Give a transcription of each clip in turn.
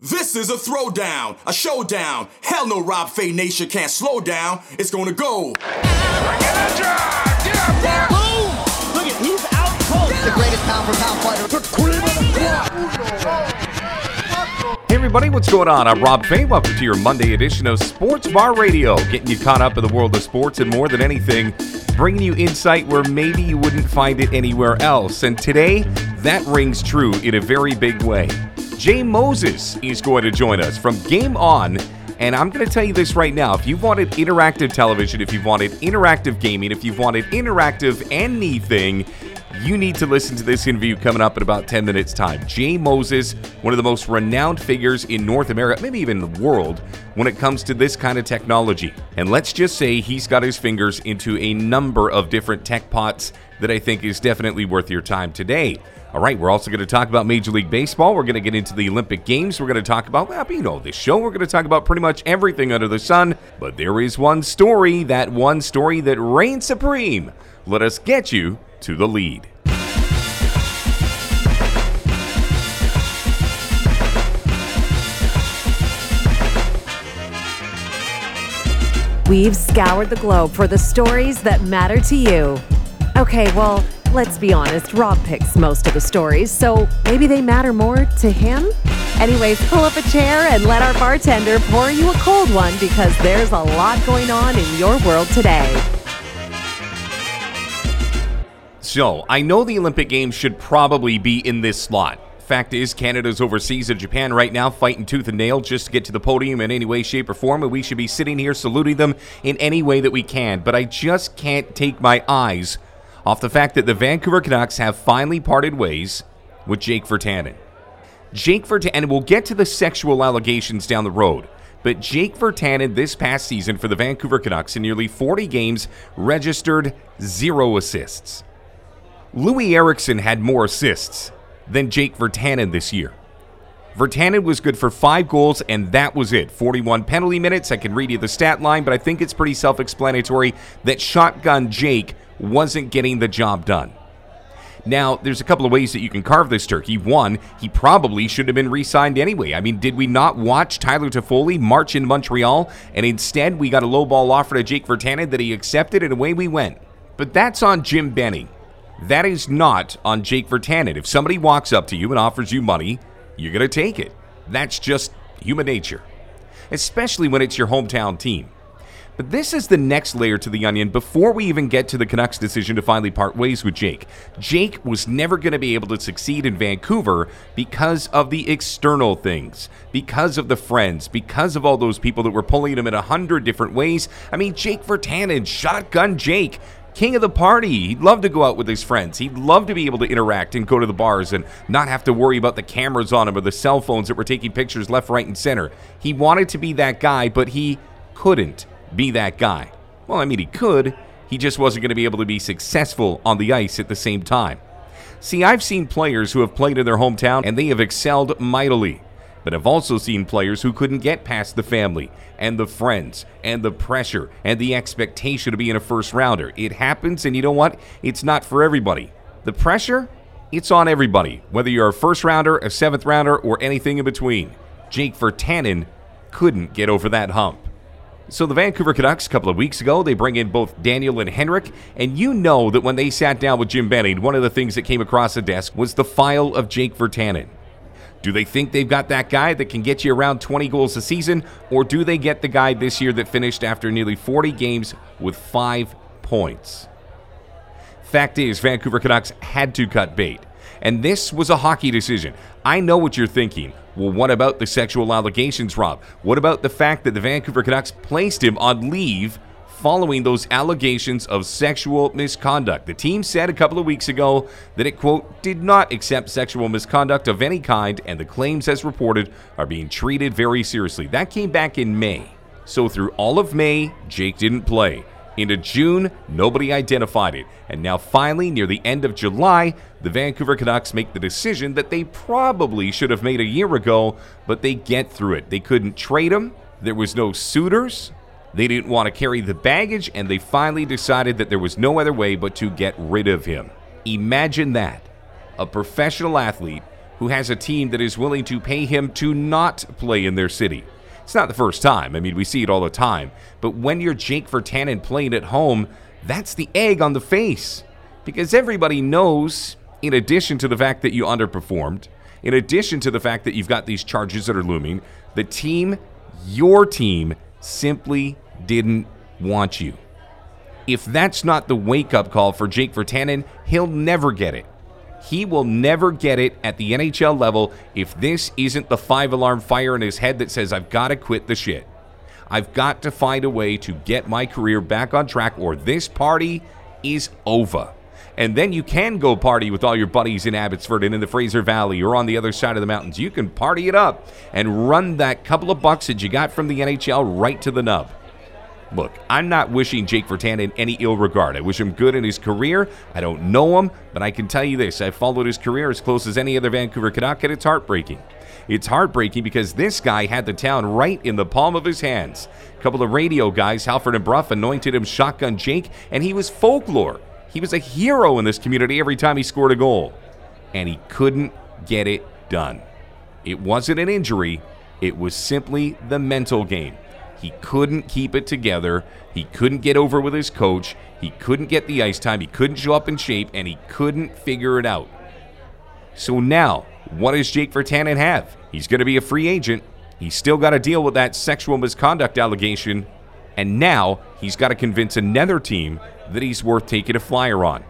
This is a throwdown, a showdown. Hell no, Rob Fay Nation can't slow down. It's gonna go. Hey everybody, what's going on? I'm Rob Fay. Welcome to your Monday edition of Sports Bar Radio, getting you caught up in the world of sports and more than anything, bringing you insight where maybe you wouldn't find it anywhere else. And today, that rings true in a very big way. Jay Moses is going to join us from Game On. And I'm going to tell you this right now. If you've wanted interactive television, if you've wanted interactive gaming, if you've wanted interactive anything, you need to listen to this interview coming up in about 10 minutes' time. Jay Moses, one of the most renowned figures in North America, maybe even the world, when it comes to this kind of technology. And let's just say he's got his fingers into a number of different tech pots that I think is definitely worth your time today. All right, we're also going to talk about Major League Baseball. We're going to get into the Olympic Games. We're going to talk about, well, you know, this show. We're going to talk about pretty much everything under the sun. But there is one story, that one story that reigns supreme. Let us get you to the lead. We've scoured the globe for the stories that matter to you. Okay, well, let's be honest, Rob picks most of the stories, so maybe they matter more to him? Anyways, pull up a chair and let our bartender pour you a cold one because there's a lot going on in your world today. So, I know the Olympic Games should probably be in this slot. Fact is, Canada's overseas in Japan right now fighting tooth and nail just to get to the podium in any way, shape, or form, and we should be sitting here saluting them in any way that we can. But I just can't take my eyes off the fact that the Vancouver Canucks have finally parted ways with Jake Virtanen. Jake Virtanen, and we'll get to the sexual allegations down the road. But Jake Virtanen this past season for the Vancouver Canucks in nearly 40 games registered zero assists. Loui Eriksson had more assists than Jake Virtanen this year. Virtanen was good for five goals, and that was it. 41 penalty minutes. I can read you the stat line, but I think it's pretty self explanatory that Shotgun Jake wasn't getting the job done. Now, there's a couple of ways that you can carve this turkey. One, he probably should have been re signed anyway. I mean, did we not watch Tyler Toffoli march in Montreal, and instead we got a low ball offer to Jake Virtanen that he accepted, and away we went? But that's on Jim Benning. That is not on Jake Virtanen. If somebody walks up to you and offers you money, you're going to take it. That's just human nature, especially when it's your hometown team. But this is the next layer to the onion before we even get to the Canucks' decision to finally part ways with Jake. Jake was never going to be able to succeed in Vancouver because of the external things, because of the friends, because of all those people that were pulling him in a hundred different ways. I mean, Jake Virtanen, shotgun Jake, king of the party. He'd love to go out with his friends. He'd love to be able to interact and go to the bars and not have to worry about the cameras on him or the cell phones that were taking pictures left, right, and center. He wanted to be that guy, but he couldn't be that guy. Well, I mean, he could. He just wasn't going to be able to be successful on the ice at the same time. See, I've seen players who have played in their hometown and they have excelled mightily. But I've also seen players who couldn't get past the family and the friends and the pressure and the expectation to be in a first rounder. It happens, and you know what? It's not for everybody. The pressure, it's on everybody, whether you're a first rounder, a seventh rounder, or anything in between. Jake Virtanen couldn't get over that hump. So the Vancouver Canucks, a couple of weeks ago, they bring in both Daniel and Henrik, and you know that when they sat down with Jim Benning, one of the things that came across the desk was the file of Jake Virtanen. Do they think they've got that guy that can get you around 20 goals a season, or do they get the guy this year that finished after nearly 40 games with five points? Fact is, Vancouver Canucks had to cut bait. And this was a hockey decision. I know what you're thinking. Well, what about the sexual allegations, Rob? What about the fact that the Vancouver Canucks placed him on leave following those allegations of sexual misconduct? The team said a couple of weeks ago that it, quote, did not accept sexual misconduct of any kind, and the claims, as reported, are being treated very seriously. That came back in May. So through all of May, Jake didn't play. Into June, nobody identified it. And now, finally, near the end of July, the Vancouver Canucks make the decision that they probably should have made a year ago, but they get through it. They couldn't trade him, there was no suitors, they didn't want to carry the baggage, and they finally decided that there was no other way but to get rid of him. Imagine that a professional athlete who has a team that is willing to pay him to not play in their city. It's not the first time. I mean, we see it all the time. But when you're Jake Virtanen playing at home, that's the egg on the face. Because everybody knows, in addition to the fact that you underperformed, in addition to the fact that you've got these charges that are looming, the team, your team, simply didn't want you. If that's not the wake up call for Jake Virtanen, he'll never get it. He will never get it at the NHL level if this isn't the five alarm fire in his head that says, I've got to quit the shit. I've got to find a way to get my career back on track, or this party is over. And then you can go party with all your buddies in Abbotsford and in the Fraser Valley or on the other side of the mountains. You can party it up and run that couple of bucks that you got from the NHL right to the nub. Look, I'm not wishing Jake Virtanen any ill regard. I wish him good in his career. I don't know him, but I can tell you this I've followed his career as close as any other Vancouver Canuck, and it's heartbreaking. It's heartbreaking because this guy had the town right in the palm of his hands. A couple of radio guys, Halford and Brough, anointed him Shotgun Jake, and he was folklore. He was a hero in this community every time he scored a goal. And he couldn't get it done. It wasn't an injury, it was simply the mental game. He couldn't keep it together. He couldn't get over with his coach. He couldn't get the ice time. He couldn't show up in shape, and he couldn't figure it out. So now, what does Jake Virtanen have? He's going to be a free agent. He's still got to deal with that sexual misconduct allegation. And now he's got to convince another team that he's worth taking a flyer on.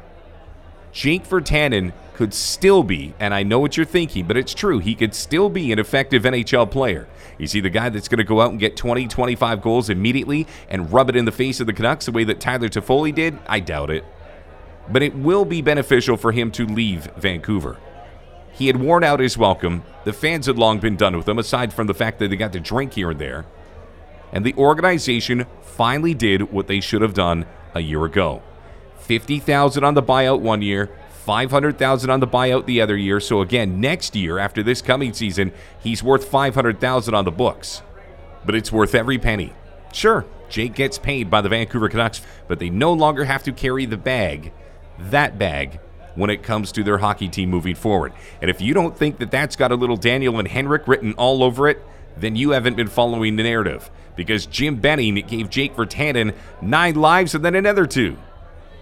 Jake Virtanen could still be, and I know what you're thinking, but it's true, he could still be an effective NHL player. Is he the guy that's going to go out and get 20, 25 goals immediately and rub it in the face of the Canucks the way that Tyler Toffoli did? I doubt it. But it will be beneficial for him to leave Vancouver. He had worn out his welcome. The fans had long been done with him, aside from the fact that they got to drink here and there. And the organization finally did what they should have done a year ago. 50,000 on the buyout one year, 500,000 on the buyout the other year. So again, next year after this coming season, he's worth 500,000 on the books. But it's worth every penny. Sure, Jake gets paid by the Vancouver Canucks, but they no longer have to carry the bag, that bag, when it comes to their hockey team moving forward. And if you don't think that that's got a little Daniel and Henrik written all over it, then you haven't been following the narrative. Because Jim Benning gave Jake Virtanen nine lives and then another two.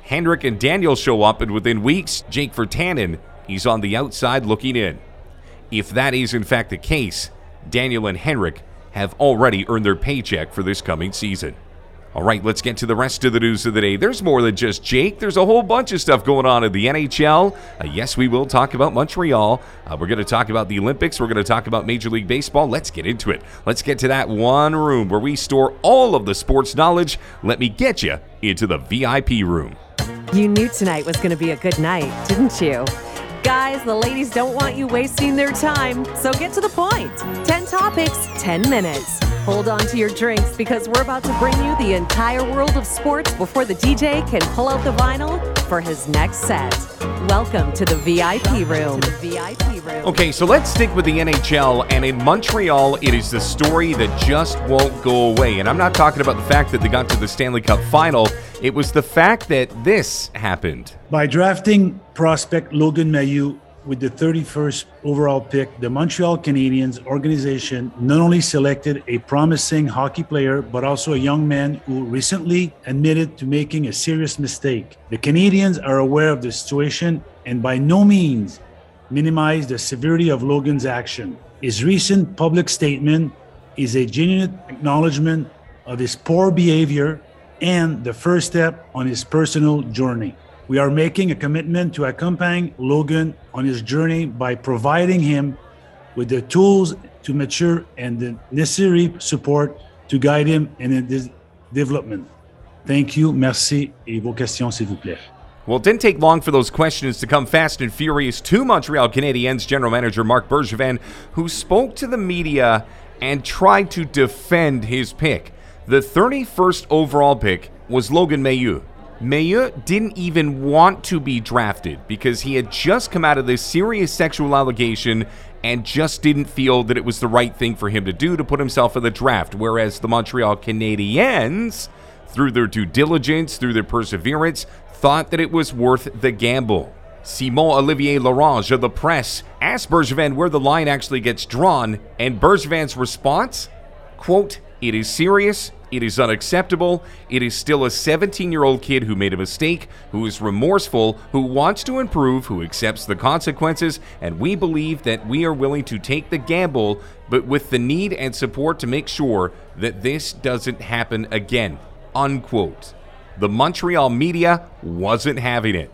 Henrik and Daniel show up, and within weeks, Jake Virtanen, he's on the outside looking in. If that is in fact the case, Daniel and Henrik have already earned their paycheck for this coming season. All right, let's get to the rest of the news of the day. There's more than just Jake. There's a whole bunch of stuff going on in the NHL. Uh, yes, we will talk about Montreal. Uh, we're going to talk about the Olympics. We're going to talk about Major League Baseball. Let's get into it. Let's get to that one room where we store all of the sports knowledge. Let me get you into the VIP room. You knew tonight was going to be a good night, didn't you? Guys, the ladies don't want you wasting their time, so get to the point. 10 topics, 10 minutes. Hold on to your drinks because we're about to bring you the entire world of sports before the DJ can pull out the vinyl for his next set. Welcome to the VIP room. Okay, so let's stick with the NHL. And in Montreal, it is the story that just won't go away. And I'm not talking about the fact that they got to the Stanley Cup final, it was the fact that this happened. By drafting prospect Logan Mailloux with the 31st overall pick, the Montreal Canadiens organization not only selected a promising hockey player, but also a young man who recently admitted to making a serious mistake. The Canadiens are aware of the situation and by no means minimize the severity of Logan's action. His recent public statement is a genuine acknowledgement of his poor behavior and the first step on his personal journey. We are making a commitment to accompany Logan on his journey by providing him with the tools to mature and the necessary support to guide him in his development. Thank you, merci, et vos questions, s'il vous plaît. Well, it didn't take long for those questions to come fast and furious to Montreal Canadiens general manager Marc Bergevin, who spoke to the media and tried to defend his pick. The 31st overall pick was Logan Mailloux. Mailloux didn't even want to be drafted because he had just come out of this serious sexual allegation and just didn't feel that it was the right thing for him to do to put himself in the draft. Whereas the Montreal Canadiens, through their due diligence, through their perseverance, thought that it was worth the gamble. Simon Olivier Lorange of the press asked Bergevin where the line actually gets drawn, and Bergevin's response? Quote, it is serious, it is unacceptable, it is still a 17 year old kid who made a mistake, who is remorseful, who wants to improve, who accepts the consequences, and we believe that we are willing to take the gamble, but with the need and support to make sure that this doesn't happen again. Unquote. The Montreal media wasn't having it.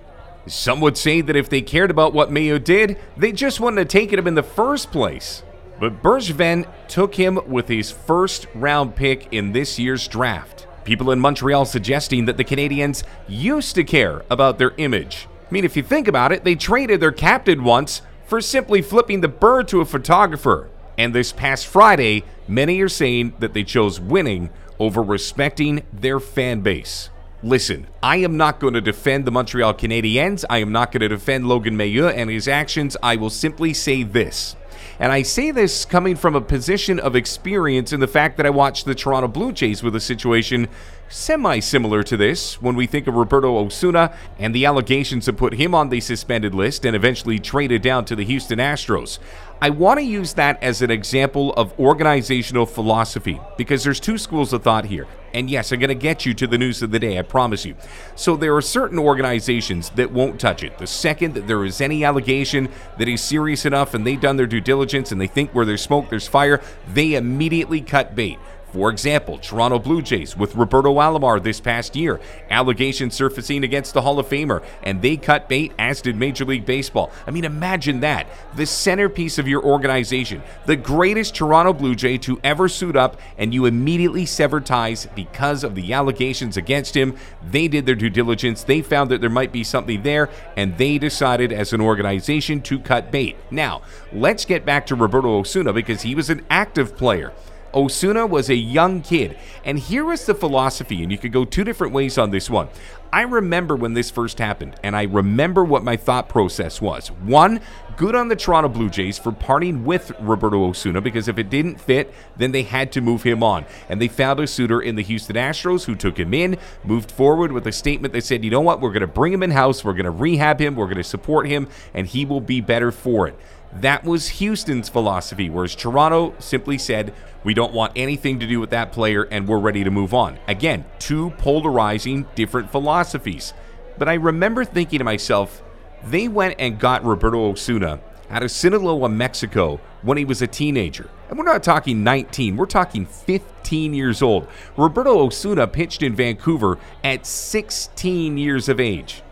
Some would say that if they cared about what Mailloux did, they just wouldn't have taken him in the first place. But Bergevin took him with his first round pick in this year's draft. People in Montreal suggesting that the Canadiens used to care about their image. I mean, if you think about it, they traded their captain once for simply flipping the bird to a photographer. And this past Friday, many are saying that they chose winning over respecting their fan base. Listen, I am not going to defend the Montreal Canadiens. I am not going to defend Logan Mailloux and his actions. I will simply say this. And I say this coming from a position of experience in the fact that I watched the Toronto Blue Jays with a situation semi similar to this when we think of Roberto Osuna and the allegations that put him on the suspended list and eventually traded down to the Houston Astros. I want to use that as an example of organizational philosophy because there's two schools of thought here. And yes, I'm going to get you to the news of the day, I promise you. So there are certain organizations that won't touch it. The second that there is any allegation that is serious enough and they've done their due diligence and they think where there's smoke, there's fire, they immediately cut bait. For example, Toronto Blue Jays with Roberto Alomar this past year, allegations surfacing against the Hall of Famer, and they cut bait, as did Major League Baseball. I mean, imagine that. The centerpiece of your organization, the greatest Toronto Blue Jay to ever suit up, and you immediately sever ties because of the allegations against him. They did their due diligence, they found that there might be something there, and they decided as an organization to cut bait. Now, let's get back to Roberto Osuna because he was an active player. Osuna was a young kid. And here was the philosophy, and you could go two different ways on this one. I remember when this first happened, and I remember what my thought process was. One, good on the Toronto Blue Jays for parting with Roberto Osuna because if it didn't fit, then they had to move him on. And they found a suitor in the Houston Astros who took him in, moved forward with a statement that said, you know what, we're going to bring him in house, we're going to rehab him, we're going to support him, and he will be better for it. That was Houston's philosophy, whereas Toronto simply said, we don't want anything to do with that player and we're ready to move on. Again, two polarizing different philosophies. But I remember thinking to myself, they went and got Roberto Osuna out of Sinaloa, Mexico, when he was a teenager. And we're not talking 19, we're talking 15 years old. Roberto Osuna pitched in Vancouver at 16 years of age.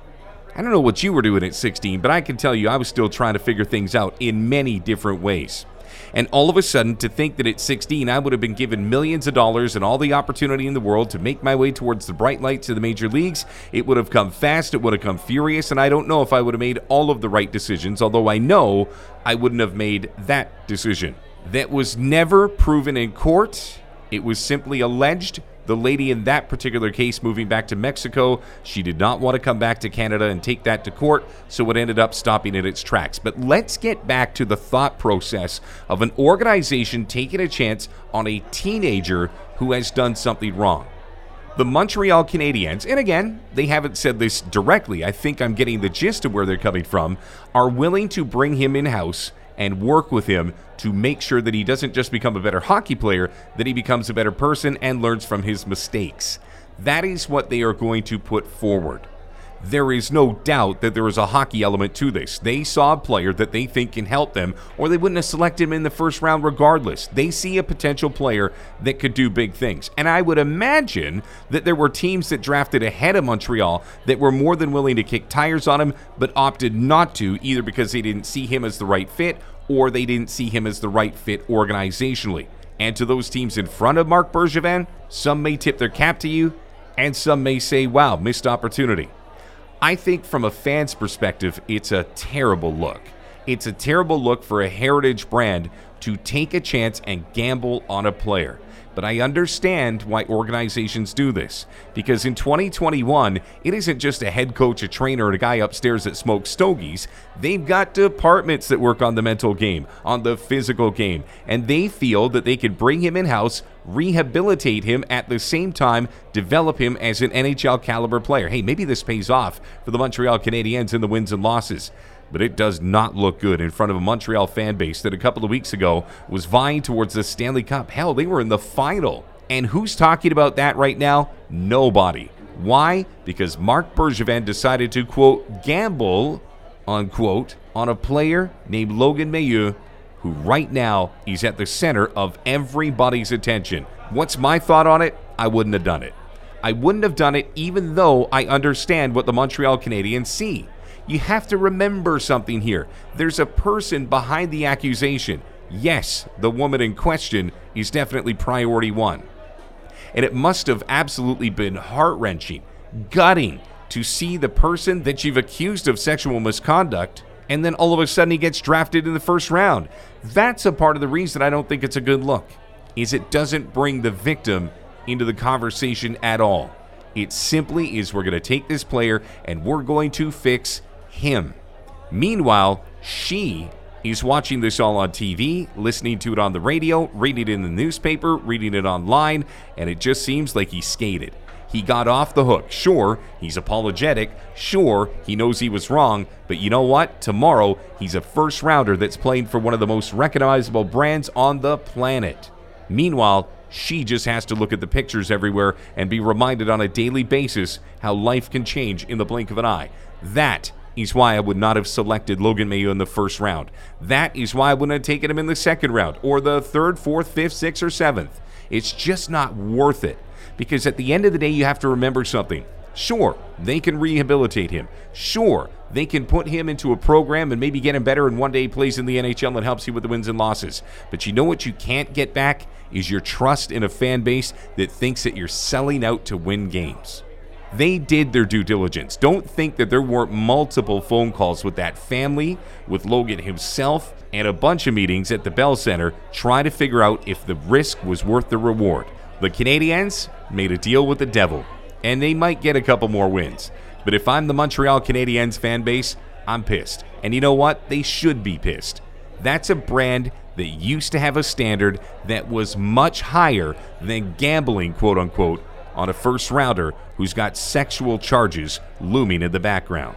I don't know what you were doing at 16, but I can tell you I was still trying to figure things out in many different ways. And all of a sudden, to think that at 16 I would have been given millions of dollars and all the opportunity in the world to make my way towards the bright lights of the major leagues, it would have come fast, it would have come furious, and I don't know if I would have made all of the right decisions, although I know I wouldn't have made that decision. That was never proven in court. It was simply alleged the lady in that particular case moving back to Mexico, she did not want to come back to Canada and take that to court, so it ended up stopping in its tracks. But let's get back to the thought process of an organization taking a chance on a teenager who has done something wrong. The Montreal Canadiens, and again, they haven't said this directly, I think I'm getting the gist of where they're coming from, are willing to bring him in house and work with him to make sure that he doesn't just become a better hockey player, that he becomes a better person and learns from his mistakes. That is what they are going to put forward. There is no doubt that there is a hockey element to this. They saw a player that they think can help them, or they wouldn't have selected him in the first round regardless. They see a potential player that could do big things. And I would imagine that there were teams that drafted ahead of Montreal that were more than willing to kick tires on him, but opted not to, either because they didn't see him as the right fit or they didn't see him as the right fit organizationally. And to those teams in front of Marc Bergevin, some may tip their cap to you, and some may say, wow, missed opportunity. I think from a fan's perspective, it's a terrible look. It's a terrible look for a heritage brand to take a chance and gamble on a player. But I understand why organizations do this. Because in 2021, it isn't just a head coach, a trainer, and a guy upstairs that smokes stogies. They've got departments that work on the mental game, on the physical game. And they feel that they could bring him in house, rehabilitate him, at the same time, develop him as an NHL caliber player. Hey, maybe this pays off for the Montreal Canadiens in the wins and losses but it does not look good in front of a Montreal fan base that a couple of weeks ago was vying towards the Stanley Cup. Hell, they were in the final. And who's talking about that right now? Nobody. Why? Because Marc Bergevin decided to, quote, gamble, unquote, on a player named Logan Mailloux, who right now is at the center of everybody's attention. What's my thought on it? I wouldn't have done it. I wouldn't have done it even though I understand what the Montreal Canadiens see you have to remember something here. There's a person behind the accusation. Yes, the woman in question is definitely priority one. And it must have absolutely been heart wrenching, gutting to see the person that you've accused of sexual misconduct and then all of a sudden he gets drafted in the first round. That's a part of the reason I don't think it's a good look. Is it doesn't bring the victim into the conversation at all. It simply is we're going to take this player and we're going to fix him. Meanwhile, she is watching this all on TV, listening to it on the radio, reading it in the newspaper, reading it online, and it just seems like he skated. He got off the hook. Sure, he's apologetic. Sure, he knows he was wrong. But you know what? Tomorrow, he's a first rounder that's playing for one of the most recognizable brands on the planet. Meanwhile, she just has to look at the pictures everywhere and be reminded on a daily basis how life can change in the blink of an eye. That is why I would not have selected Logan Mailloux in the first round. That is why I wouldn't have taken him in the second round or the third, fourth, fifth, sixth, or seventh. It's just not worth it. Because at the end of the day, you have to remember something. Sure, they can rehabilitate him. Sure, they can put him into a program and maybe get him better, and one day he plays in the NHL and helps you with the wins and losses. But you know what you can't get back is your trust in a fan base that thinks that you're selling out to win games. They did their due diligence. Don't think that there weren't multiple phone calls with that family, with Logan himself, and a bunch of meetings at the Bell Center trying to figure out if the risk was worth the reward. The Canadiens made a deal with the devil, and they might get a couple more wins. But if I'm the Montreal Canadiens fan base, I'm pissed. And you know what? They should be pissed. That's a brand that used to have a standard that was much higher than gambling, quote unquote, on a first rounder who's got sexual charges looming in the background.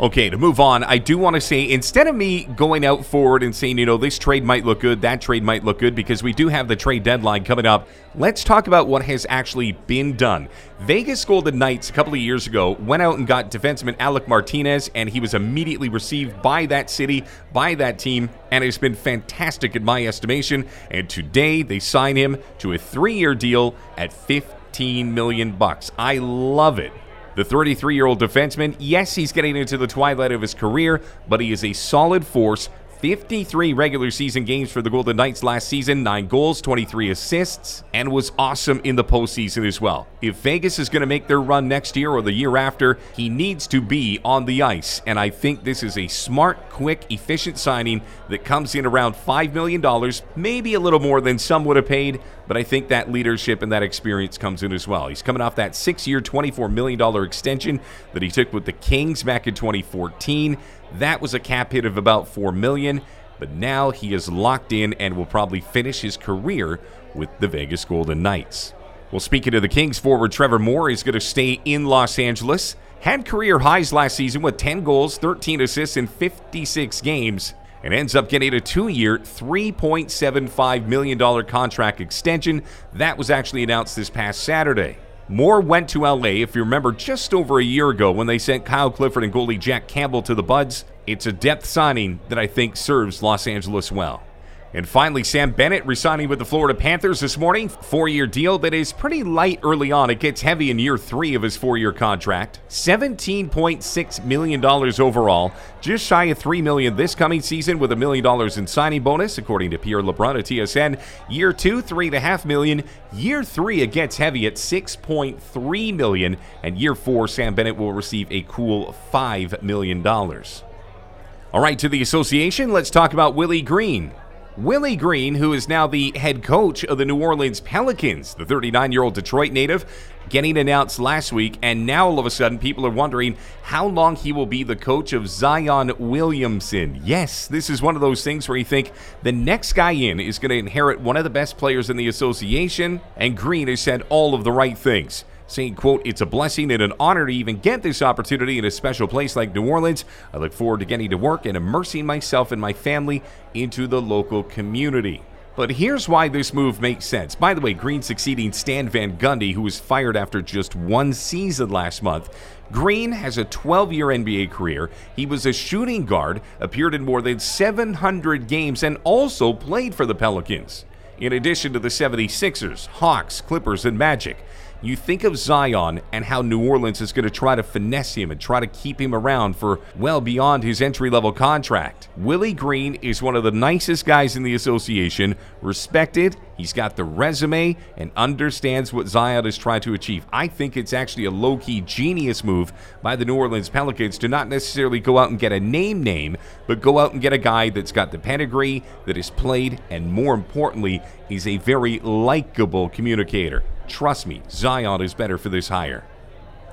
Okay, to move on, I do want to say instead of me going out forward and saying, you know, this trade might look good, that trade might look good, because we do have the trade deadline coming up, let's talk about what has actually been done. Vegas Golden Knights a couple of years ago went out and got defenseman Alec Martinez, and he was immediately received by that city, by that team, and it's been fantastic in my estimation. And today they sign him to a three year deal at 15 million bucks. I love it. The 33 year old defenseman, yes, he's getting into the twilight of his career, but he is a solid force 53 regular season games for the Golden Knights last season, 9 goals, 23 assists, and was awesome in the postseason as well. If Vegas is going to make their run next year or the year after, he needs to be on the ice, and I think this is a smart, quick, efficient signing that comes in around $5 million, maybe a little more than some would have paid, but I think that leadership and that experience comes in as well. He's coming off that six year, $24 million extension that he took with the Kings back in 2014. That was a cap hit of about 4 million, but now he is locked in and will probably finish his career with the Vegas Golden Knights. Well, speaking of the Kings, forward Trevor Moore is going to stay in Los Angeles. Had career highs last season with 10 goals, 13 assists in 56 games, and ends up getting a two year, $3.75 million contract extension. That was actually announced this past Saturday. Moore went to LA, if you remember, just over a year ago when they sent Kyle Clifford and goalie Jack Campbell to the Buds. It's a depth signing that I think serves Los Angeles well. And finally, Sam Bennett resigning with the Florida Panthers this morning. Four year deal that is pretty light early on. It gets heavy in year three of his four year contract. $17.6 million overall. Just shy of 3 million this coming season with a million dollars in signing bonus, according to Pierre LeBrun at TSN. Year two, 3.5 million. Year three, it gets heavy at 6.3 million. And year four, Sam Bennett will receive a cool $5 million. All right, to the association, let's talk about Willie Green. Willie Green, who is now the head coach of the New Orleans Pelicans, the 39 year old Detroit native, getting announced last week. And now all of a sudden, people are wondering how long he will be the coach of Zion Williamson. Yes, this is one of those things where you think the next guy in is going to inherit one of the best players in the association. And Green has said all of the right things saying, quote, it's a blessing and an honor to even get this opportunity in a special place like New Orleans. I look forward to getting to work and immersing myself and my family into the local community. But here's why this move makes sense. By the way, Green succeeding Stan Van Gundy, who was fired after just one season last month. Green has a 12 year NBA career. He was a shooting guard, appeared in more than 700 games, and also played for the Pelicans. In addition to the 76ers, Hawks, Clippers, and Magic. You think of Zion and how New Orleans is going to try to finesse him and try to keep him around for well beyond his entry level contract. Willie Green is one of the nicest guys in the association, respected. He's got the resume and understands what Zion is trying to achieve. I think it's actually a low key genius move by the New Orleans Pelicans to not necessarily go out and get a name name, but go out and get a guy that's got the pedigree, that has played, and more importantly, he's a very likable communicator. Trust me, Zion is better for this hire.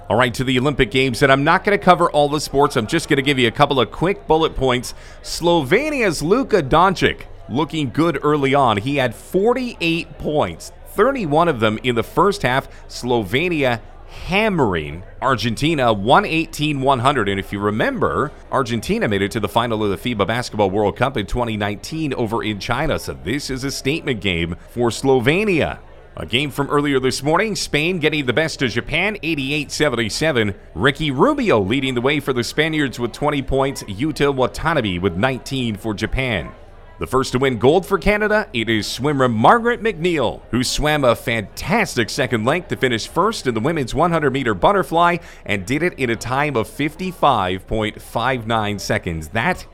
All right, to the Olympic Games, and I'm not going to cover all the sports. I'm just going to give you a couple of quick bullet points. Slovenia's Luka Doncic looking good early on. He had 48 points, 31 of them in the first half. Slovenia hammering Argentina 118 100. And if you remember, Argentina made it to the final of the FIBA Basketball World Cup in 2019 over in China. So this is a statement game for Slovenia. A game from earlier this morning, Spain getting the best of Japan 88 77. Ricky Rubio leading the way for the Spaniards with 20 points, Yuta Watanabe with 19 for Japan. The first to win gold for Canada, it is swimmer Margaret Mac Neil, who swam a fantastic second length to finish first in the women's 100 meter butterfly and did it in a time of 55.59 seconds. That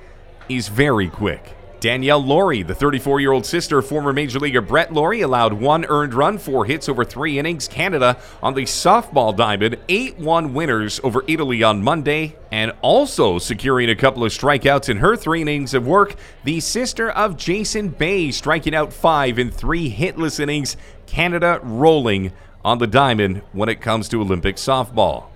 is very quick. Danielle Lawrie, the 34 year old sister of former Major Leaguer Brett Lawrie, allowed one earned run, four hits over three innings. Canada on the softball diamond, 8 1 winners over Italy on Monday, and also securing a couple of strikeouts in her three innings of work. The sister of Jason Bay striking out five in three hitless innings. Canada rolling on the diamond when it comes to Olympic softball.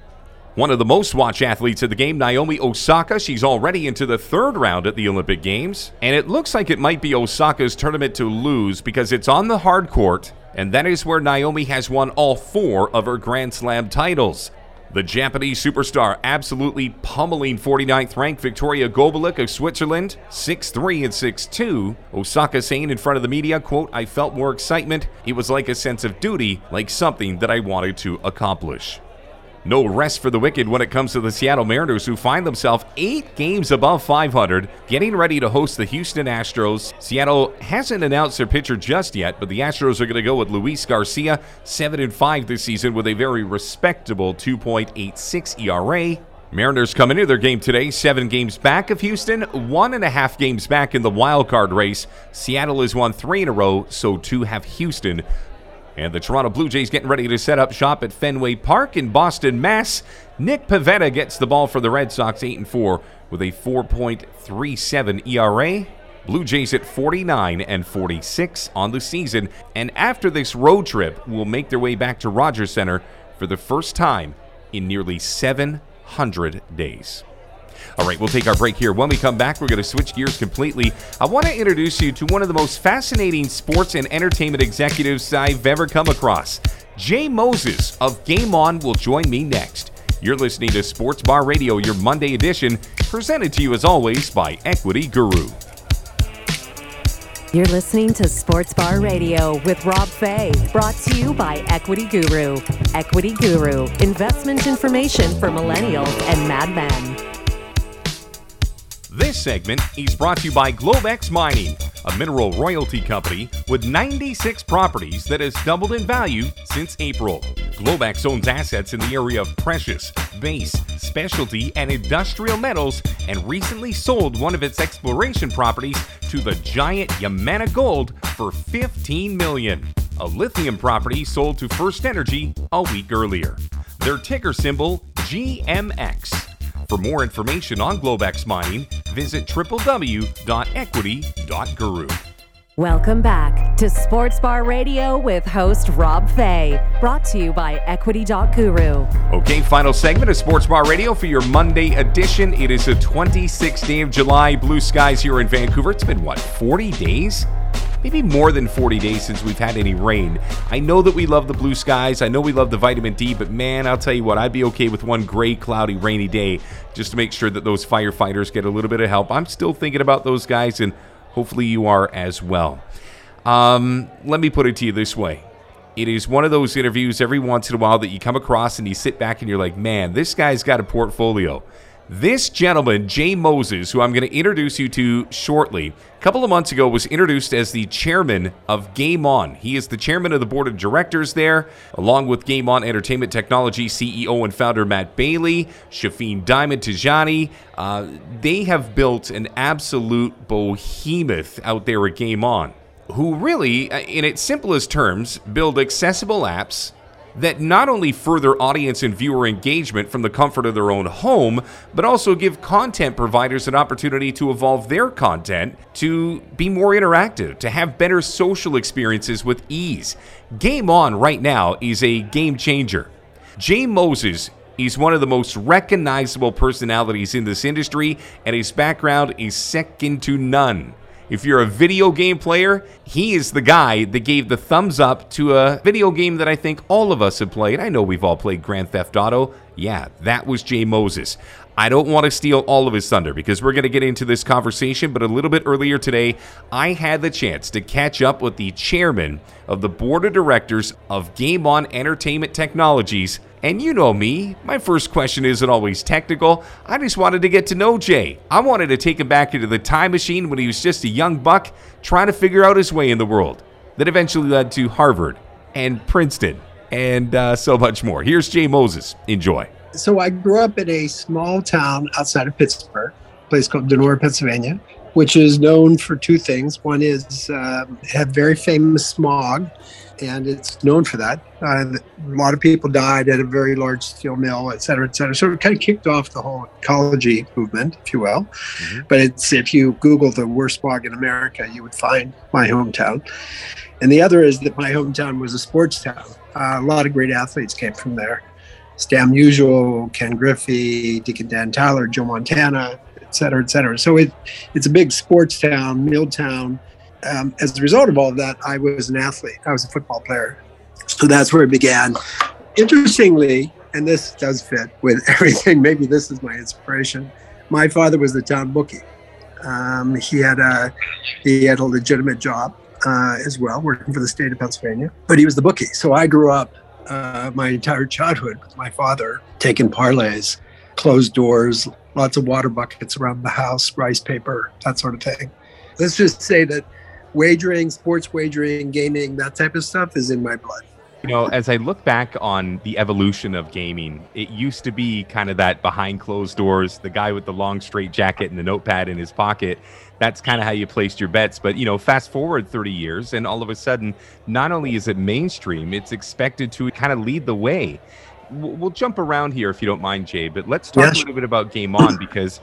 One of the most watched athletes of the game, Naomi Osaka. She's already into the third round at the Olympic Games. And it looks like it might be Osaka's tournament to lose because it's on the hard court, and that is where Naomi has won all four of her Grand Slam titles. The Japanese superstar absolutely pummeling 49th ranked Victoria Golubic of Switzerland, 6-3 and 6-2. Osaka saying in front of the media, quote, I felt more excitement. It was like a sense of duty, like something that I wanted to accomplish. No rest for the wicked when it comes to the Seattle Mariners, who find themselves eight games above 500, getting ready to host the Houston Astros. Seattle hasn't announced their pitcher just yet, but the Astros are going to go with Luis Garcia, 7 and 5 this season with a very respectable 2.86 ERA. Mariners come into their game today, seven games back of Houston, one and a half games back in the wild card race. Seattle has won three in a row, so too have Houston. And the Toronto Blue Jays getting ready to set up shop at Fenway Park in Boston, Mass. Nick Pivetta gets the ball for the Red Sox 8 and 4 with a 4.37 ERA. Blue Jays at 49 and 46 on the season. And after this road trip, will make their way back to Rogers Center for the first time in nearly 700 days. All right, we'll take our break here. When we come back, we're going to switch gears completely. I want to introduce you to one of the most fascinating sports and entertainment executives I've ever come across. Jay Moses of Game On will join me next. You're listening to Sports Bar Radio, your Monday edition, presented to you as always by Equity Guru. You're listening to Sports Bar Radio with Rob Fay, brought to you by Equity Guru. Equity Guru, investment information for millennials and madmen. This segment is brought to you by Globex Mining, a mineral royalty company with 96 properties that has doubled in value since April. Globex owns assets in the area of precious, base, specialty, and industrial metals and recently sold one of its exploration properties to the giant Yamana Gold for 15 million. A lithium property sold to First Energy a week earlier. Their ticker symbol GMX. For more information on Globex mining, visit www.equity.guru. Welcome back to Sports Bar Radio with host Rob Fay, brought to you by Equity.Guru. Okay, final segment of Sports Bar Radio for your Monday edition. It is the 26th day of July. Blue skies here in Vancouver. It's been, what, 40 days? Maybe more than 40 days since we've had any rain. I know that we love the blue skies. I know we love the vitamin D, but man, I'll tell you what, I'd be okay with one gray, cloudy, rainy day just to make sure that those firefighters get a little bit of help. I'm still thinking about those guys and Hopefully, you are as well. Um, let me put it to you this way. It is one of those interviews every once in a while that you come across and you sit back and you're like, man, this guy's got a portfolio. This gentleman, Jay Moses, who I'm going to introduce you to shortly, a couple of months ago was introduced as the chairman of Game On. He is the chairman of the board of directors there, along with Game On Entertainment Technology CEO and founder Matt Bailey, Shafeen Diamond Tijani. Uh, they have built an absolute behemoth out there at Game On, who really, uh, in its simplest terms, build accessible apps that not only further audience and viewer engagement from the comfort of their own home, but also give content providers an opportunity to evolve their content to be more interactive, to have better social experiences with ease. Game On right now is a game changer. Jay Moses is one of the most recognizable personalities in this industry, and his background is second to none. If you're a video game player, he is the guy that gave the thumbs up to a video game that I think all of us have played. I know we've all played Grand Theft Auto. Yeah, that was Jay Moses. I don't want to steal all of his thunder because we're going to get into this conversation, but a little bit earlier today, I had the chance to catch up with the chairman of the board of directors of Game On Entertainment Technologies, and you know me, my first question isn't always technical. I just wanted to get to know Jay. I wanted to take him back into the time machine when he was just a young buck trying to figure out his way in the world. That eventually led to Harvard and Princeton and uh, so much more. Here's Jay Moses. Enjoy. So I grew up in a small town outside of Pittsburgh, a place called Donora, Pennsylvania, which is known for two things. One is uh, have very famous smog and it's known for that. Uh, a lot of people died at a very large steel mill, et cetera, et cetera. So it kind of kicked off the whole ecology movement, if you will. Mm-hmm. But it's if you Google the worst smog in America, you would find my hometown. And the other is that my hometown was a sports town. Uh, a lot of great athletes came from there. Stan Musial, Ken Griffey, Deacon Dan Towler, Joe Montana, et cetera, et cetera. So it, it's a big sports town, mill town um, as a result of all of that, I was an athlete. I was a football player. So that's where it began. Interestingly, and this does fit with everything, maybe this is my inspiration. My father was the town bookie. Um, he had a he had a legitimate job uh, as well, working for the state of Pennsylvania. But he was the bookie. So I grew up uh, my entire childhood with my father taking parlays, closed doors, lots of water buckets around the house, rice paper, that sort of thing. Let's just say that wagering, sports wagering, gaming, that type of stuff is in my blood. You know, as I look back on the evolution of gaming, it used to be kind of that behind closed doors, the guy with the long straight jacket and the notepad in his pocket. That's kind of how you placed your bets. But, you know, fast forward 30 years, and all of a sudden, not only is it mainstream, it's expected to kind of lead the way we'll jump around here if you don't mind, Jay. But let's talk yes. a little bit about Game On because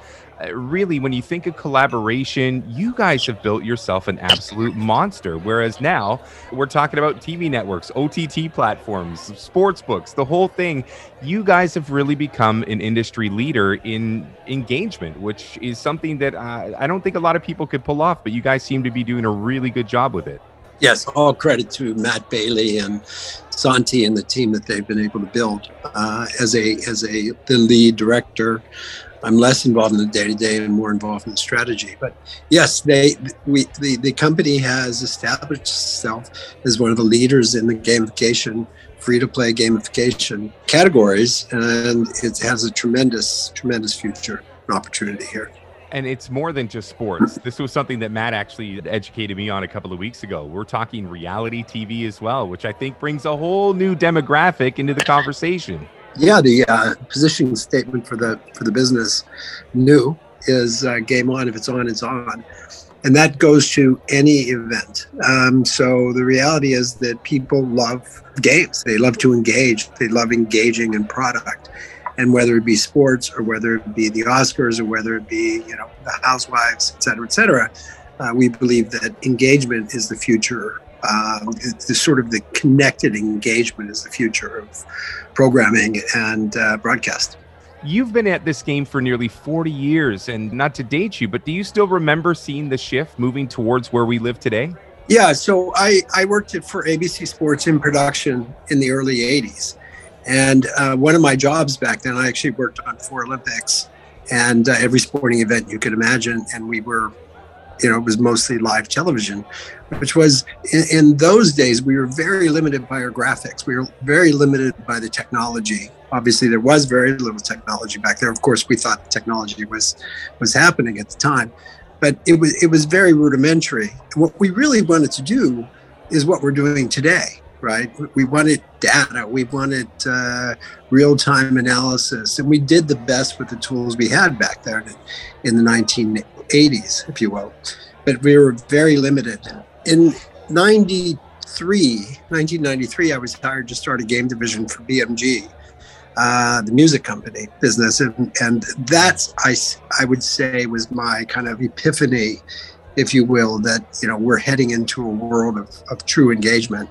really, when you think of collaboration, you guys have built yourself an absolute monster. Whereas now we're talking about TV networks, OTT platforms, sports books, the whole thing. You guys have really become an industry leader in engagement, which is something that uh, I don't think a lot of people could pull off, but you guys seem to be doing a really good job with it. Yes, all credit to Matt Bailey and Santi and the team that they've been able to build uh, as a as a the lead director I'm less involved in the day to day and more involved in the strategy. But yes, they we the, the company has established itself as one of the leaders in the gamification, free to play gamification categories, and it has a tremendous tremendous future and opportunity here. And it's more than just sports. This was something that Matt actually educated me on a couple of weeks ago. We're talking reality TV as well, which I think brings a whole new demographic into the conversation yeah, the uh, positioning statement for the for the business new is uh, game on. If it's on, it's on, and that goes to any event. Um, so the reality is that people love games. They love to engage. They love engaging in product, and whether it be sports or whether it be the Oscars or whether it be you know the Housewives, et cetera, et cetera. Uh, we believe that engagement is the future. Um, the sort of the connected engagement is the future of programming and uh, broadcast. You've been at this game for nearly 40 years, and not to date you, but do you still remember seeing the shift moving towards where we live today? Yeah, so I, I worked for ABC Sports in production in the early 80s. And uh, one of my jobs back then, I actually worked on four Olympics and uh, every sporting event you could imagine. And we were, you know, it was mostly live television, which was in, in those days, we were very limited by our graphics. We were very limited by the technology. Obviously, there was very little technology back there. Of course, we thought technology was was happening at the time, but it was it was very rudimentary. What we really wanted to do is what we're doing today right? We wanted data, we wanted uh, real time analysis, and we did the best with the tools we had back there in the 1980s, if you will. But we were very limited. In 93, 1993, I was hired to start a game division for BMG. Uh, the music company business, and, and that's I, I would say was my kind of epiphany if you will, that you know we're heading into a world of, of true engagement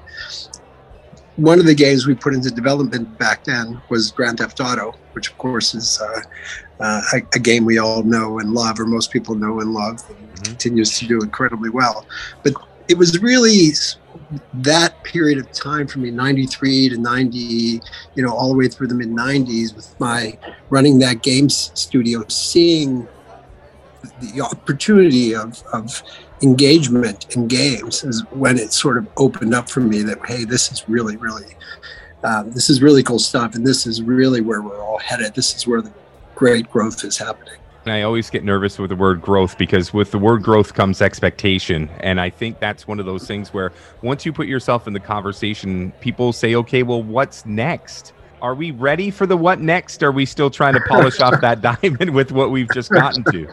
one of the games we put into development back then was Grand Theft Auto, which of course is uh, uh, a, a, game we all know and love, or most people know and love, mm-hmm. continues to do incredibly well. But it was really that period of time for me 93 to 90 you know all the way through the mid 90s with my running that games studio seeing the opportunity of, of engagement in games is when it sort of opened up for me that hey this is really really um, this is really cool stuff and this is really where we're all headed this is where the great growth is happening I always get nervous with the word growth because with the word growth comes expectation. And I think that's one of those things where once you put yourself in the conversation, people say, okay, well, what's next? Are we ready for the what next? Are we still trying to polish off that diamond with what we've just gotten to?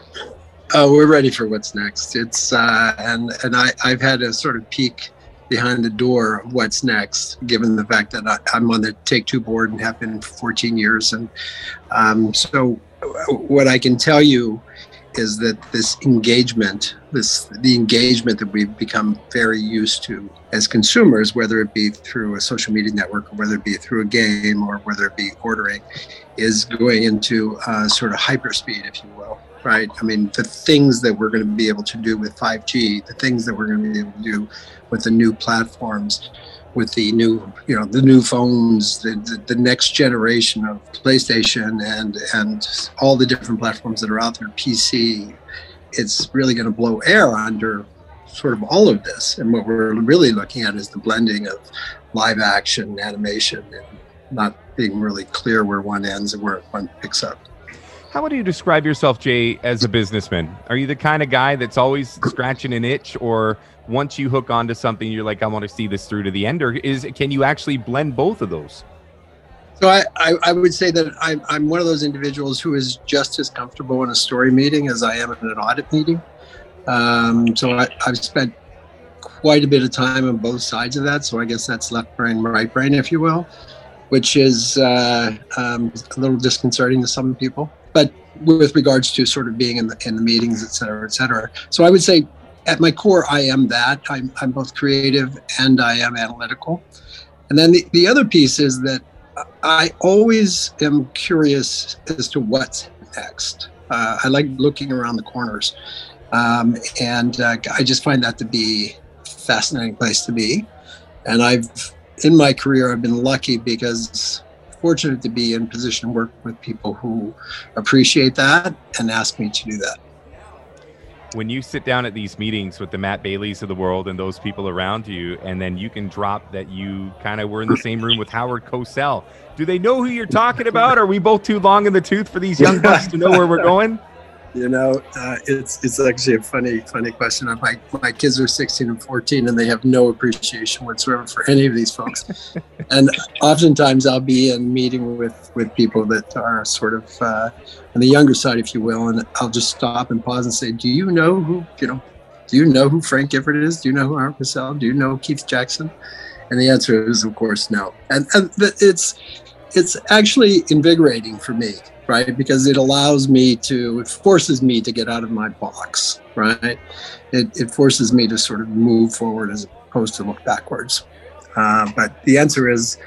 Oh, we're ready for what's next. It's uh, and and I I've had a sort of peek behind the door of what's next, given the fact that I, am on the Take Two board and have been for 14 years, and um, so what I can tell you is that this engagement, this the engagement that we've become very used to as consumers, whether it be through a social media network or whether it be through a game or whether it be ordering, is going into uh, sort of hyperspeed, if you will right? I mean, the things that we're going to be able to do with 5G, the things that we're going to be able to do with the new platforms, with the new, you know, the new phones, the, the, the next generation of PlayStation and and all the different platforms that are out there, PC, it's really going to blow air under sort of all of this. And what we're really looking at is the blending of live action, animation, and not being really clear where one ends and where one picks up. How would you describe yourself, Jay, as a businessman? Are you the kind of guy that's always scratching an itch, or once you hook onto something, you're like, I want to see this through to the end, or is can you actually blend both of those? So I, I, I would say that I'm, I'm one of those individuals who is just as comfortable in a story meeting as I am in an audit meeting. Um, so I, I've spent quite a bit of time on both sides of that. So I guess that's left brain, right brain, if you will, which is uh, um, a little disconcerting to some people but with regards to sort of being in the in the meetings, et cetera, et cetera. So I would say at my core, I am that. I'm, I'm both creative and I am analytical. And then the, the other piece is that I always am curious as to what's next. Uh, I like looking around the corners. Um, and uh, I just find that to be a fascinating place to be. And I've, in my career, I've been lucky because fortunate to be in position to work with people who appreciate that and ask me to do that. When you sit down at these meetings with the Matt Baileys of the world and those people around you, and then you can drop that you kind of were in the same room with Howard Cosell, do they know who you're talking about? Are we both too long in the tooth for these young bucks to know where we're going? You know, uh, it's it's actually a funny funny question. My my kids are 16 and 14, and they have no appreciation whatsoever for any of these folks. and oftentimes, I'll be in meeting with with people that are sort of uh, on the younger side, if you will, and I'll just stop and pause and say, "Do you know who you know? Do you know who Frank Gifford is? Do you know who Howard Cosell? Do you know Keith Jackson?" And the answer is, of course, no. And, and it's it's actually invigorating for me, right? Because it allows me to, it forces me to get out of my box, right? It, it forces me to sort of move forward as opposed to look backwards. Uh, but the answer is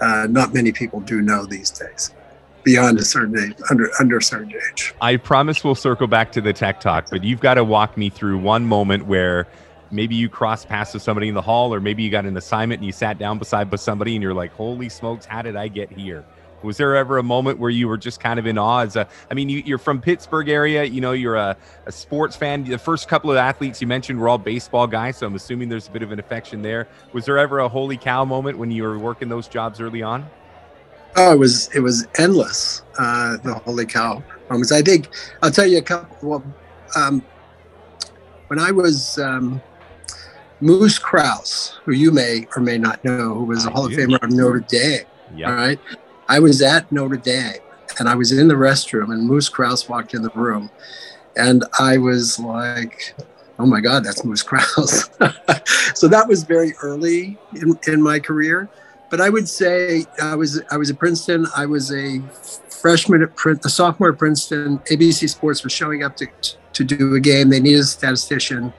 uh, not many people do know these days beyond a certain age, under under a certain age. I promise we'll circle back to the tech talk, but you've got to walk me through one moment where maybe you crossed paths with somebody in the hall, or maybe you got an assignment and you sat down beside somebody and you're like, "Holy smokes, how did I get here?" Was there ever a moment where you were just kind of in awe? As a, I mean, you, are from Pittsburgh area. You know, you're a, a, sports fan. The first couple of athletes you mentioned were all baseball guys, so I'm assuming there's a bit of an affection there. Was there ever a holy cow moment when you were working those jobs early on? Oh, it was it was endless. Uh, the holy cow moments. I think I'll tell you a couple. Well, um, when I was um, Moose Krause, who you may or may not know, who was a Hall of Famer of Notre Dame. Yeah. All right. I was at Notre Dame and I was in the restroom and Moose Krause walked in the room and I was like, oh my God, that's Moose Krause. so that was very early in, in my career. But I would say I was I was at Princeton. I was a freshman at Princeton, a sophomore at Princeton. ABC Sports was showing up to, to do a game. They needed a statistician.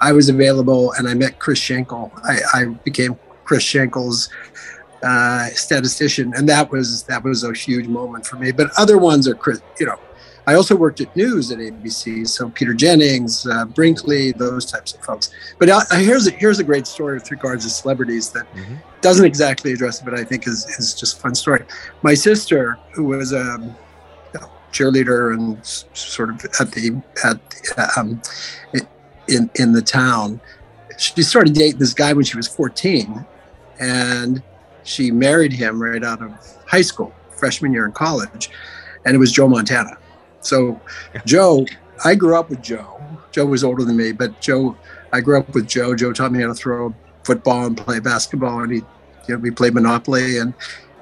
I was available and I met Chris Schenkel. I, I became Chris Schenkel's uh, statistician, and that was that was a huge moment for me. But other ones are, Chris, you know, I also worked at news at ABC, so Peter Jennings, uh, Brinkley, those types of folks. But uh, here's a, here's a great story with regards to celebrities that mm-hmm. doesn't exactly address it, but I think is is just a fun story. My sister, who was a um, cheerleader and sort of at the at um, in in the town, she started dating this guy when she was 14, and she married him right out of high school, freshman year in college, and it was Joe Montana. So, Joe, I grew up with Joe. Joe was older than me, but Joe, I grew up with Joe. Joe taught me how to throw football and play basketball, and he, you know, we played Monopoly, and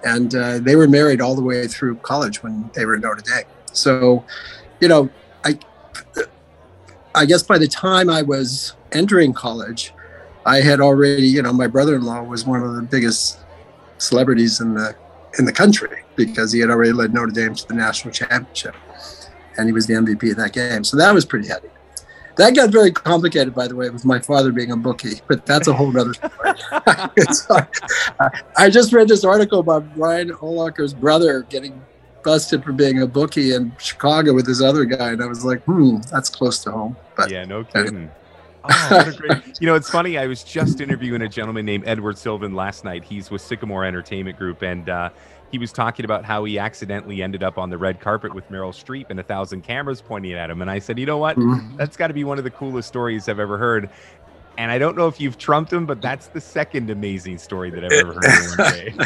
and uh, they were married all the way through college when they were at Notre Dame. So, you know, I, I guess by the time I was entering college, I had already, you know, my brother-in-law was one of the biggest celebrities in the in the country because he had already led Notre Dame to the national championship, and he was the MVP of that game. So that was pretty heavy. That got very complicated, by the way, with my father being a bookie, but that's a whole other story. Uh, I just read this article about Brian Urlacher's brother getting busted for being a bookie in Chicago with this other guy, and I was like, hmm, that's close to home. But yeah, no kidding. Oh, great, you know, it's funny. I was just interviewing a gentleman named Edward Sylvan last night. He's with Sycamore Entertainment Group, and uh, he was talking about how he accidentally ended up on the red carpet with Meryl Streep and a thousand cameras pointing at him. And I said, you know what? Mm-hmm. That's got to be one of the coolest stories I've ever heard. And I don't know if you've trumped him, but that's the second amazing story that I've ever heard in one day.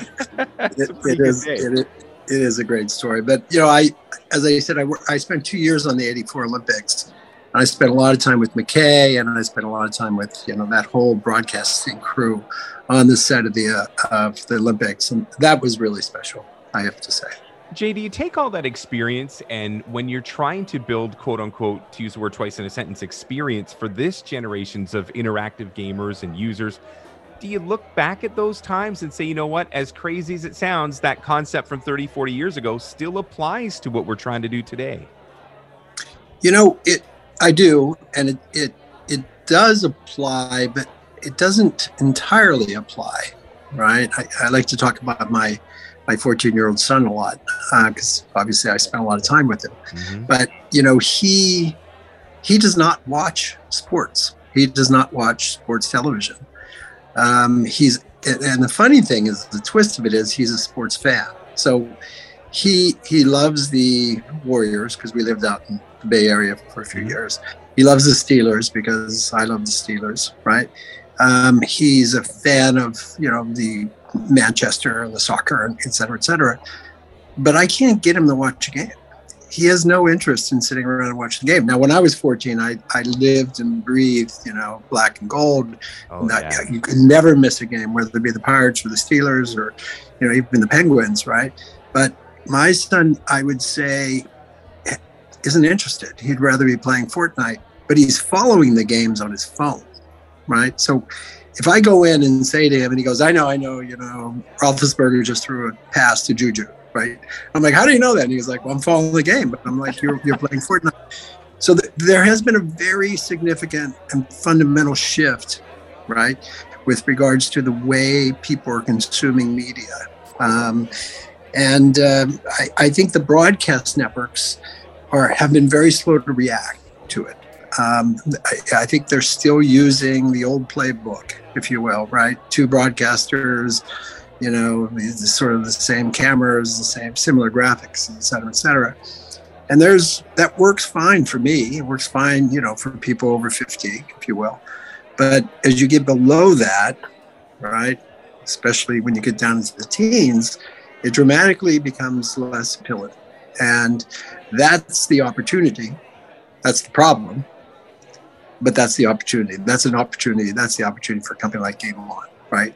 it, it, is, it, is, it is a great story. But, you know, I, as I said, I, I spent two years on the 84 Olympics. I spent a lot of time with McKay, and I spent a lot of time with you know that whole broadcasting crew on the set of the uh, of the Olympics, and that was really special. I have to say. Jay, do you take all that experience and when you're trying to build quote unquote, to use the word twice in a sentence, experience for this generations of interactive gamers and users, do you look back at those times and say, you know what, as crazy as it sounds, that concept from 30, 40 years ago still applies to what we're trying to do today? You know, it I do, and it it it does apply, but it doesn't entirely apply, right? I, I like to talk about my my 14 year old son a lot because uh, obviously I spent a lot of time with him. Mm-hmm. But you know, he he does not watch sports. He does not watch sports television. Um, he's and the funny thing is the twist of it is he's a sports fan. So he he loves the Warriors because we lived out in the Bay Area for a few mm-hmm. years. He loves the Steelers because I love the Steelers, right? Um, he's a fan of you know the Manchester and the soccer and et cetera, et cetera. But I can't get him to watch a game. He has no interest in sitting around and watching the game. Now, when I was 14, I, I lived and breathed, you know, black and gold. Oh, yeah. You could never miss a game, whether it be the Pirates or the Steelers or, you know, even the Penguins, right? But my son, I would say, isn't interested. He'd rather be playing Fortnite, but he's following the games on his phone, right? So if I go in and say to him, and he goes, "I know, I know, you know, Roethlisberger just threw a pass to Juju, right?" I'm like, "How do you know that?" And he was like, "Well, I'm following the game." But I'm like, "You're you're playing Fortnite." So th- there has been a very significant and fundamental shift, right, with regards to the way people are consuming media. Um, and um, I, I, think the broadcast networks are have been very slow to react to it. Um, I, I, think they're still using the old playbook, if you will, right? Two broadcasters, you know, sort of the same cameras, the same similar graphics, et cetera, et cetera. And there's that works fine for me. It works fine, you know, for people over 50, if you will. But as you get below that, right, especially when you get down into the teens, it dramatically becomes less appealing. And that's the opportunity. That's the problem. But that's the opportunity. That's an opportunity. That's the opportunity for a company like Game On, right?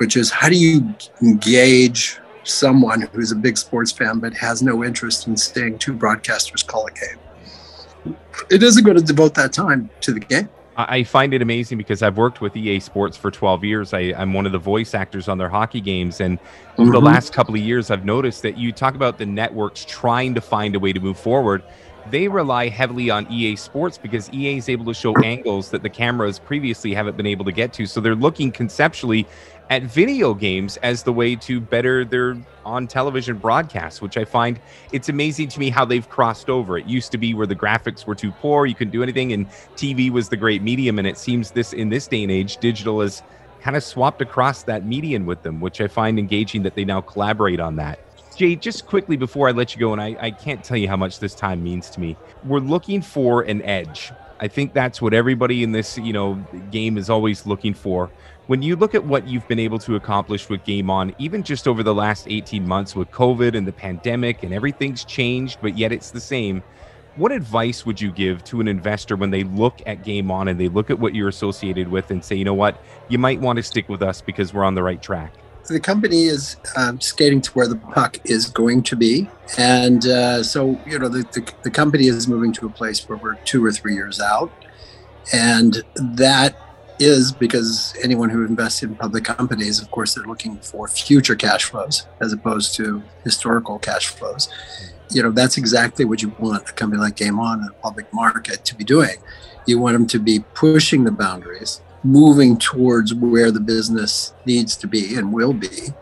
Which is how do you engage someone who's a big sports fan but has no interest in seeing two broadcasters call a game? It isn't going to devote that time to the game. I find it amazing because I've worked with EA Sports for 12 years. I, am one of the voice actors on their hockey games. And over mm-hmm. the last couple of years, I've noticed that you talk about the networks trying to find a way to move forward. They rely heavily on EA Sports because EA is able to show angles that the cameras previously haven't been able to get to. So they're looking conceptually at video games as the way to better their on television broadcasts, which I find it's amazing to me how they've crossed over. It used to be where the graphics were too poor, you couldn't do anything, and TV was the great medium. And it seems this in this day and age, digital has kind of swapped across that median with them, which I find engaging that they now collaborate on that. Jay, just quickly before I let you go, and I, I can't tell you how much this time means to me. We're looking for an edge. I think that's what everybody in this, you know, game is always looking for when you look at what you've been able to accomplish with Game On, even just over the last 18 months with COVID and the pandemic and everything's changed, but yet it's the same. What advice would you give to an investor when they look at Game On and they look at what you're associated with and say, you know what, you might want to stick with us because we're on the right track? The company is um, skating to where the puck is going to be. And uh, so, you know, the, the, the company is moving to a place where we're two or three years out. And that is because anyone who invests in public companies, of course, they're looking for future cash flows as opposed to historical cash flows. You know, that's exactly what you want a company like Game On in a public market to be doing. You want them to be pushing the boundaries, moving towards where the business needs to be and will be.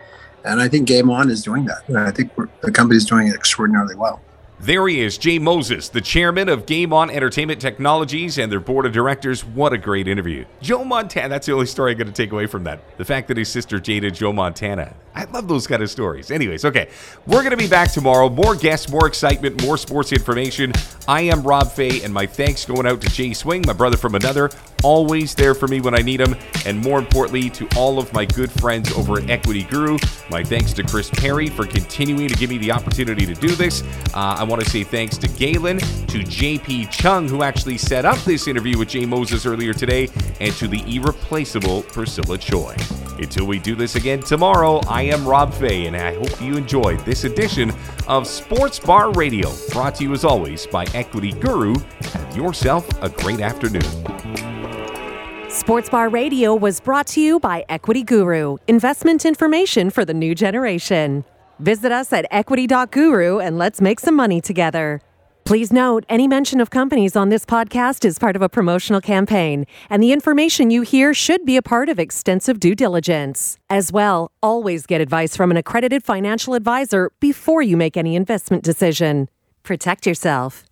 And I think Game On is doing that. And I think the company is doing it extraordinarily well. There he is, Jay Moses, the chairman of Game On Entertainment Technologies and their board of directors. What a great interview. Joe Montana, that's the only story I'm going to take away from that. The fact that his sister dated Joe Montana. I love those kind of stories. Anyways, okay, we're going to be back tomorrow. More guests, more excitement, more sports information. I am Rob Fai, and my thanks going out to Jay Swing, my brother from another, always there for me when I need him, and more importantly, to all of my good friends over at Equity Guru. My thanks to Chris Parry for continuing to give me the opportunity to do this. Uh, I want to say thanks to Galen, to JP Chung, who actually set up this interview with Jay Moses earlier today, and to the irreplaceable Priscilla Choi. Until we do this again tomorrow, I am Rob Fai, and I hope you enjoyed this edition of Sports Bar Radio, brought to you as always by Equity Guru. Have yourself a great afternoon. Sports Bar Radio was brought to you by Equity Guru, investment information for the new generation. Visit us at equity.guru and let's make some money together. Please note, any mention of companies on this podcast is part of a promotional campaign, and the information you hear should be a part of extensive due diligence. As well, always get advice from an accredited financial advisor before you make any investment decision. Protect yourself.